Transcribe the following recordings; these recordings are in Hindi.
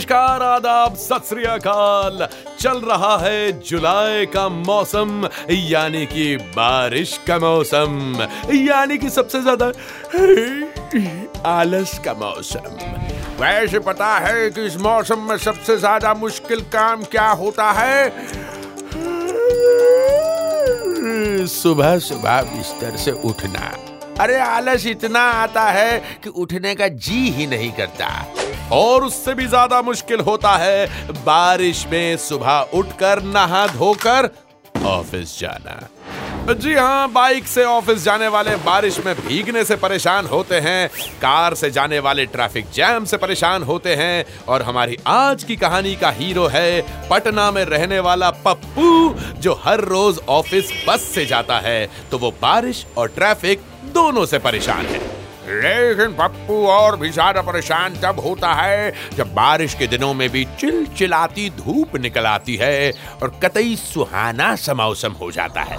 नमस्कार, आदाब, सत श्री अकाल। चल रहा है जुलाई का मौसम, यानी कि बारिश का मौसम, यानी कि सबसे ज़्यादा आलस का मौसम। वैसे पता है कि इस मौसम में सबसे ज़्यादा मुश्किल काम क्या होता है? सुबह सुबह बिस्तर से उठना। अरे, आलस इतना आता है कि उठने का जी ही नहीं करता। और उससे भी ज़्यादा मुश्किल होता है बारिश में सुबह उठकर, नहा धोकर ऑफ़िस जाना। जी हाँ बाइक से ऑफ़िस जाने वाले बारिश में भीगने से परेशान होते हैं, कार से जाने वाले ट्रैफ़िक जैम से परेशान होते हैं और हमारी आज की कहानी का हीरो है पटना में रहने वाला पप्पू, जो हर रोज ऑफ़िस बस से जाता है तो वो बारिश और ट्रैफ़िक दोनों से परेशान है। लेकिन पप्पू, और भी ज़्यादा परेशान तब होता है जब बारिश के दिनों में भी चिलचिलाती धूप निकल आती है और कतई सुहाना सा मौसम हो जाता है।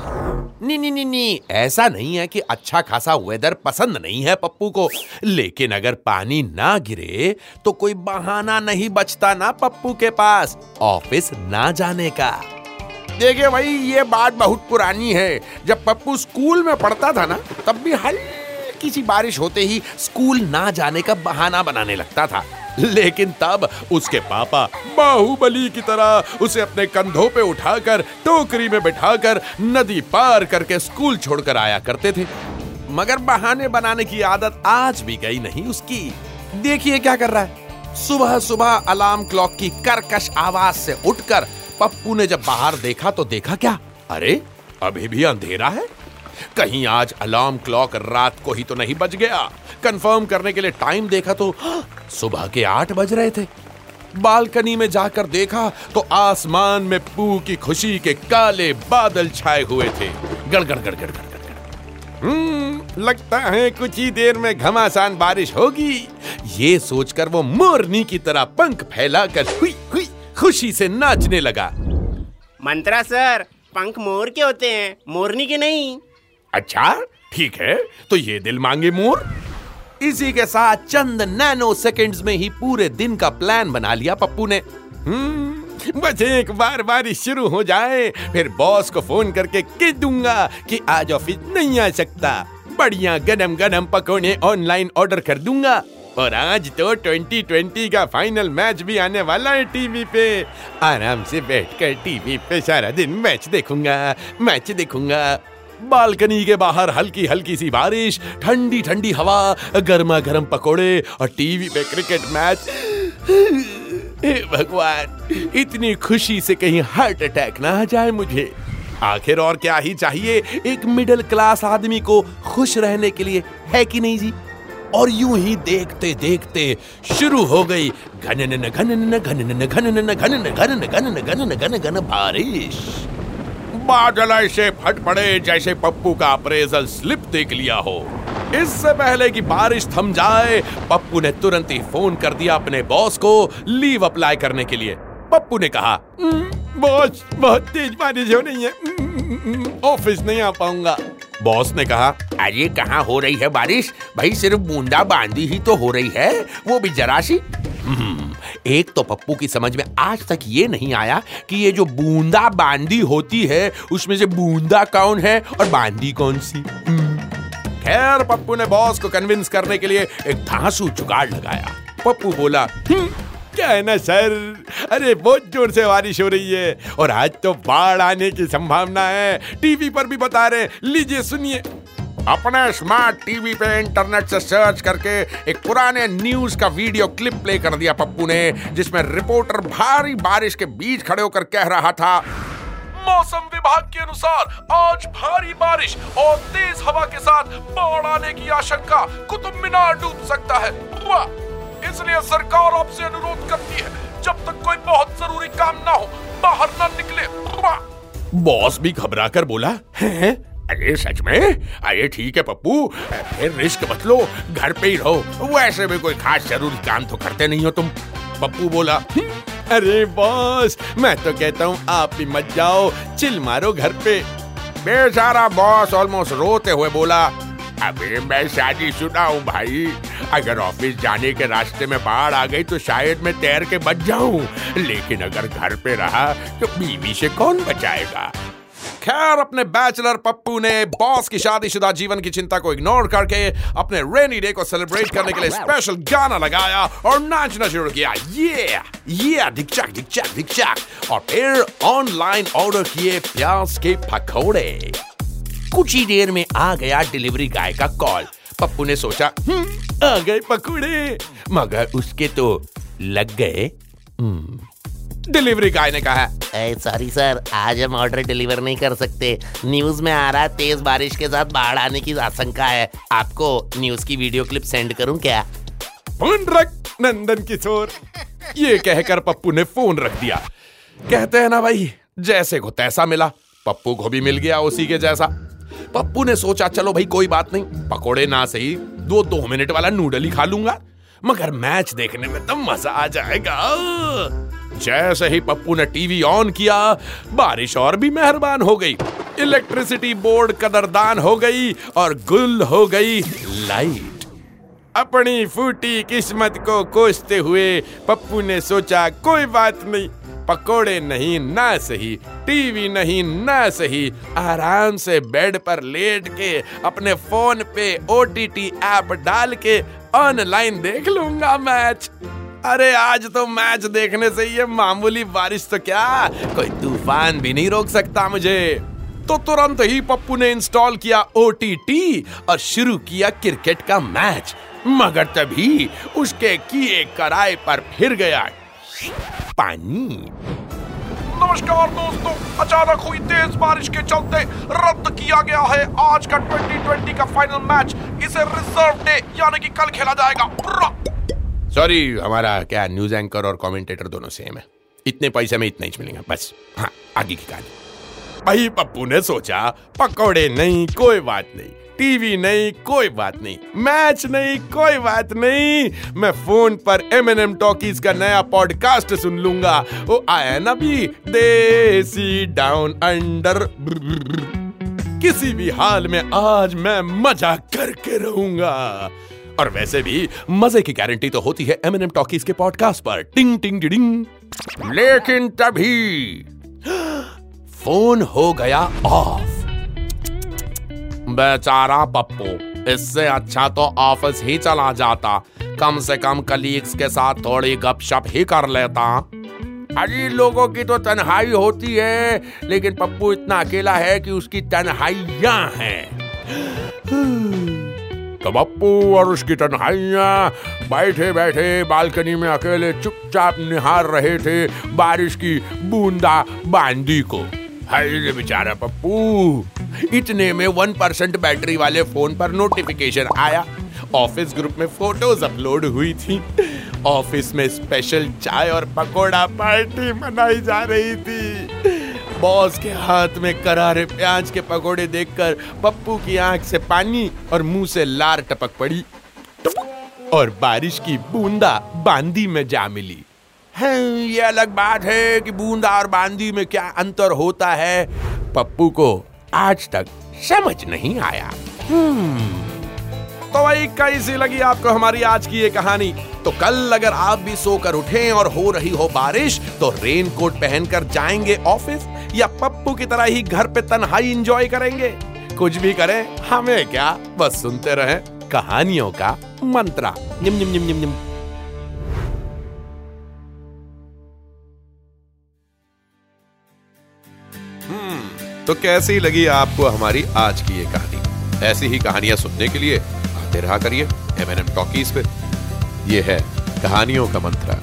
नी नी नी नी, ऐसा नहीं है कि अच्छा खासा वेदर पसंद नहीं है पप्पू को, लेकिन अगर पानी ना गिरे तो कोई बहाना नहीं बचता ना पप्पू के पास, ऑफ़िस ना जाने का। देखिए भाई, ये बात बहुत पुरानी है। जब पप्पू स्कूल में पढ़ता था ना, तब भी हल्की सी बारिश होते ही स्कूल ना जाने का बहाना बनाने लगता था। लेकिन तब उसके पापा बाहुबली की तरह उसे अपने कंधों पे उठाकर, टोकरी में बिठाकर, नदी पार करके स्कूल छोड़कर आया करते थे। मगर बहाने बनाने की आदत आज भी गई नहीं उसकी। देखिए क्या कर रहा है। सुबह सुबह अलार्म क्लॉक की करकश आवाज़ से उठकर पप्पू ने जब बाहर देखा तो देखा क्या? अरे, अभी भी अंधेरा है? कहीं आज अलार्म क्लॉक रात को ही तो नहीं बज गया। कंफर्म करने के लिए टाइम देखा तो सुबह के आठ बज रहे थे। बालकनी में जाकर देखा तो आसमान में पू की खुशी के काले बादल छाए हुए थे। गड़गड़ गड़गड़ गड़गड़ हम्म लगता है कुछ ही देर में घमासान बारिश होगी। ये सोचकर वो मोरनी की तरह पंख फैलाकर हुई हुई, खुशी से नाचने लगा। मंत्रा सर, पंख मोर के होते हैं, मोरनी के नहीं। अच्छा ठीक है तो ये दिल मांगे मोर। इसी के साथ चंद नैनो सेकंड्स में ही पूरे दिन का प्लान बना लिया पप्पू ने। हम्म, बस एक बार बारिश शुरू हो जाए फिर बॉस को फ़ोन करके कह दूँगा कि आज ऑफ़िस नहीं आ सकता। बढ़िया गरम गरम पकौड़े ऑनलाइन ऑर्डर कर दूँगा। और आज तो 2020 का फाइनल मैच भी आने वाला है टीवी पे। आराम से बैठकर टीवी पे सारा दिन मैच देखूँगा मैच देखूँगा। बालकनी के बाहर हल्की हल्की सी बारिश ठंडी ठंडी हवा गर्मा गर्म पकोड़े और टीवी पे क्रिकेट मैच हे भगवान इतनी खुशी से कहीं हार्ट अटैक ना आ जाए मुझे आखिर और क्या ही चाहिए एक मिडिल क्लास आदमी को खुश रहने के लिए है कि नहीं जी और यूँ ही देखते देखते शुरू हो गई घनन घनन घनन घनन घनन घनन घनन घनन घन घन बारिश बादल ऐसे फट पड़े जैसे पप्पू का अप्रेजल स्लिप देख लिया हो। इससे पहले कि बारिश थम जाए पप्पू ने तुरंत ही फ़ोन कर दिया अपने बॉस को लीव अप्लाई करने के लिए। पप्पू ने कहा "हम्म, बॉस बहुत तेज बारिश हो रही है। ऑफ़िस नहीं आ पाऊँगा। बॉस ने कहा अरे कहाँ हो रही है बारिश? भाई सिर्फ़ बूंदा बांदी ही तो हो रही है। वो भी जरा सी एक तो पप्पू की समझ में आज तक ये नहीं आया कि ये जो बूंदा बांदी होती है उसमें से बूंदा कौन है और बांदी कौन सी? हम्म, खैर पप्पू ने बॉस को कन्विंस करने के लिए एक धांसू जुगाड़ लगाया। पप्पू बोला "हम्म, क्या है ना सर? अरे बहुत ज़ोर से बारिश हो रही है और आज तो बाढ़ आने की संभावना है। टीवी पर भी बता रहे लीजिए सुनिए। अपने स्मार्ट टीवी पे इंटरनेट से सर्च करके एक पुराने न्यूज़ का वीडियो क्लिप प्ले कर दिया पप्पू ने, जिसमें रिपोर्टर भारी बारिश के बीच खड़े होकर कह रहा था, मौसम विभाग के अनुसार आज भारी बारिश और तेज हवा के साथ बाढ़ आने की आशंका कुतुब मीनार डूब सकता है। इसलिए सरकार आपसे अनुरोध करती है, जब तक कोई बहुत ज़रूरी काम ना हो, बाहर ना निकले। बॉस भी घबरा कर बोला, है? अरे, सच में? अरे, ठीक है, पप्पू। फिर रिस्क मत लो, घर पे ही रहो। वैसे भी कोई खास ज़रूरी काम तो करते नहीं हो तुम। पप्पू बोला अरे, बॉस, मैं तो कहता हूँ, आप भी मत जाओ, चिल मारो घर पे। बेचारा बॉस ऑलमोस्ट रोते हुए बोला, अबे, मैं शादी शुदा हूँ भाई। अगर ऑफ़िस जाने के रास्ते में बाढ़ आ गई तो शायद मैं तैर के बच जाऊँ। लेकिन अगर घर पे रहा तो बीवी से कौन बचाएगा? खैर अपने बैचलर पप्पू ने बॉस की शादीशुदा जीवन की चिंता को इग्नोर करके अपने रेनी डे को सेलिब्रेट करने के लिए स्पेशल गाना लगाया और नाचना शुरू किया। ये ये दिक्चक दिक्चक दिक्चक और फिर ऑनलाइन ऑर्डर किए प्याज के पकौड़े। कुछ ही देर में आ गया डिलीवरी गाय का कॉल पप्पू ने सोचा "हम्म, आ गए पकौड़े। मगर उसके तो लग गए हम्म। डिलीवरी गाय ने कहा सॉरी सर आज हम ऑर्डर डिलीवर नहीं कर सकते। न्यूज़ में आ रहा है तेज बारिश के साथ बाढ़ आने की आशंका है। आपको न्यूज़ की वीडियो क्लिप सेंड करूँ क्या? फ़ोन रख नंदन किशोर। ये कहकर पप्पू ने फ़ोन रख दिया। कहते हैं ना भाई जैसे को तैसा मिला। पप्पू को भी मिल गया उसी के जैसा। पप्पू ने सोचा चलो भाई कोई बात नहीं। पकोड़े ना सही दो दो मिनट वाला नूडल ही खा लूँगा। मगर मैच देखने में तो मज़ा आ जाएगा। जैसे ही पप्पू ने टीवी ऑन किया, बारिश और भी मेहरबान हो गई। इलेक्ट्रिसिटी बोर्ड कदरदान हो गई और गुल हो गई लाइट। अपनी फूटी किस्मत को कोसते हुए पप्पू ने सोचा, कोई बात नहीं, पकोड़े नहीं, ना सही, टीवी नहीं, ना सही, आराम से बेड पर लेट के अपने फ़ोन पे ओटीटी ऐप डाल के ऑनलाइन देख लूँगा मैच। अरे, आज तो मैच देखने से ये मामूली बारिश तो क्या? कोई तूफ़ान भी नहीं रोक सकता मुझे। तो तुरंत ही पप्पू ने इंस्टॉल किया ओटीटी और शुरू किया क्रिकेट का मैच। मगर तभी उसके किए कराए पर फिर गया पानी। नमस्कार दोस्तों, अचानक हुई तेज बारिश के चलते रद्द किया गया है। आज का 2020 का फाइनल मैच इसे रिज़र्व डे यानी कि कल खेला जाएगा। सॉरी हमारा क्या न्यूज़ एंकर और कमेंटेटर दोनों सेम है। इतने पैसे में इतना ही मिलेगा, बस। हाँ आगे की कहानी। भाई, पप्पू ने सोचा, पकौड़े नहीं, कोई बात नहीं। टीवी नहीं, कोई बात नहीं। मैच नहीं, कोई बात नहीं। मैं फ़ोन पर एम एन एम टॉकीज का नया पॉडकास्ट सुन लूँगा। वो आया ना भी देसी डाउन अंडर किसी भी हाल में आज मैं मज़ा करके रहूँगा। और वैसे भी मज़े की गारंटी तो होती है एम एन एम टॉकीज के पॉडकास्ट पर। टिंग टिंग डिडिंग लेकिन तभी फ़ोन हो गया ऑफ़ बेचारा पप्पू इससे अच्छा तो ऑफ़िस ही चला जाता। कम से कम कलीग्स के साथ थोड़ी गपशप ही कर लेता। अरे, लोगों की तो तन्हाई होती है, लेकिन पप्पू इतना अकेला है कि उसकी तन्हाइयाँ हैं। तो पप्पू और उसकी तन्हाइयाँ। बैठे बैठे, बालकनी में अकेले चुपचाप निहार रहे थे बारिश की बूंदा बांदी को। हाय बेचारा पप्पू, इतने में वन परसेंट बैटरी वाले फ़ोन पर नोटिफिकेशन आया। ऑफ़िस ग्रुप में फ़ोटोज़ अपलोड हुई थी। ऑफ़िस में स्पेशल चाय और पकोड़ा पार्टी मनाई जा रही थी। बॉस के हाथ में करारे प्याज के पकोड़े देखकर पप्पू की आँख से पानी और मुँह से लार टपक पड़ी। और बारिश की बूंदा बांदी में जा मिली। है ये अलग बात है कि बूंदा और बांदी में क्या अंतर होता है? पप्पू को आज तक समझ नहीं आया। तो भाई कैसी लगी आपको हमारी आज की ये कहानी? तो कल अगर आप भी सोकर उठें और हो रही हो बारिश तो रेन कोट पहनकर जाएँगे ऑफ़िस या पप्पू की तरह ही घर पे तन्हाई एंजॉय करेंगे? कुछ भी करें, हमें क्या? बस सुनते रहें कहानियों का मंत्रा। निम निम निम निम निम। तो कैसी लगी आपको हमारी आज की ये कहानी? ऐसी ही कहानियाँ सुनने के लिए आते रहा करिए एम एन एम टॉकीज पे। ये है कहानियों का मंत्रा।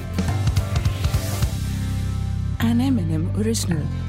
An M&M original.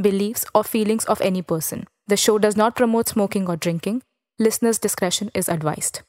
beliefs, or feelings of any person. The show does not promote smoking or drinking. Listeners' discretion is advised.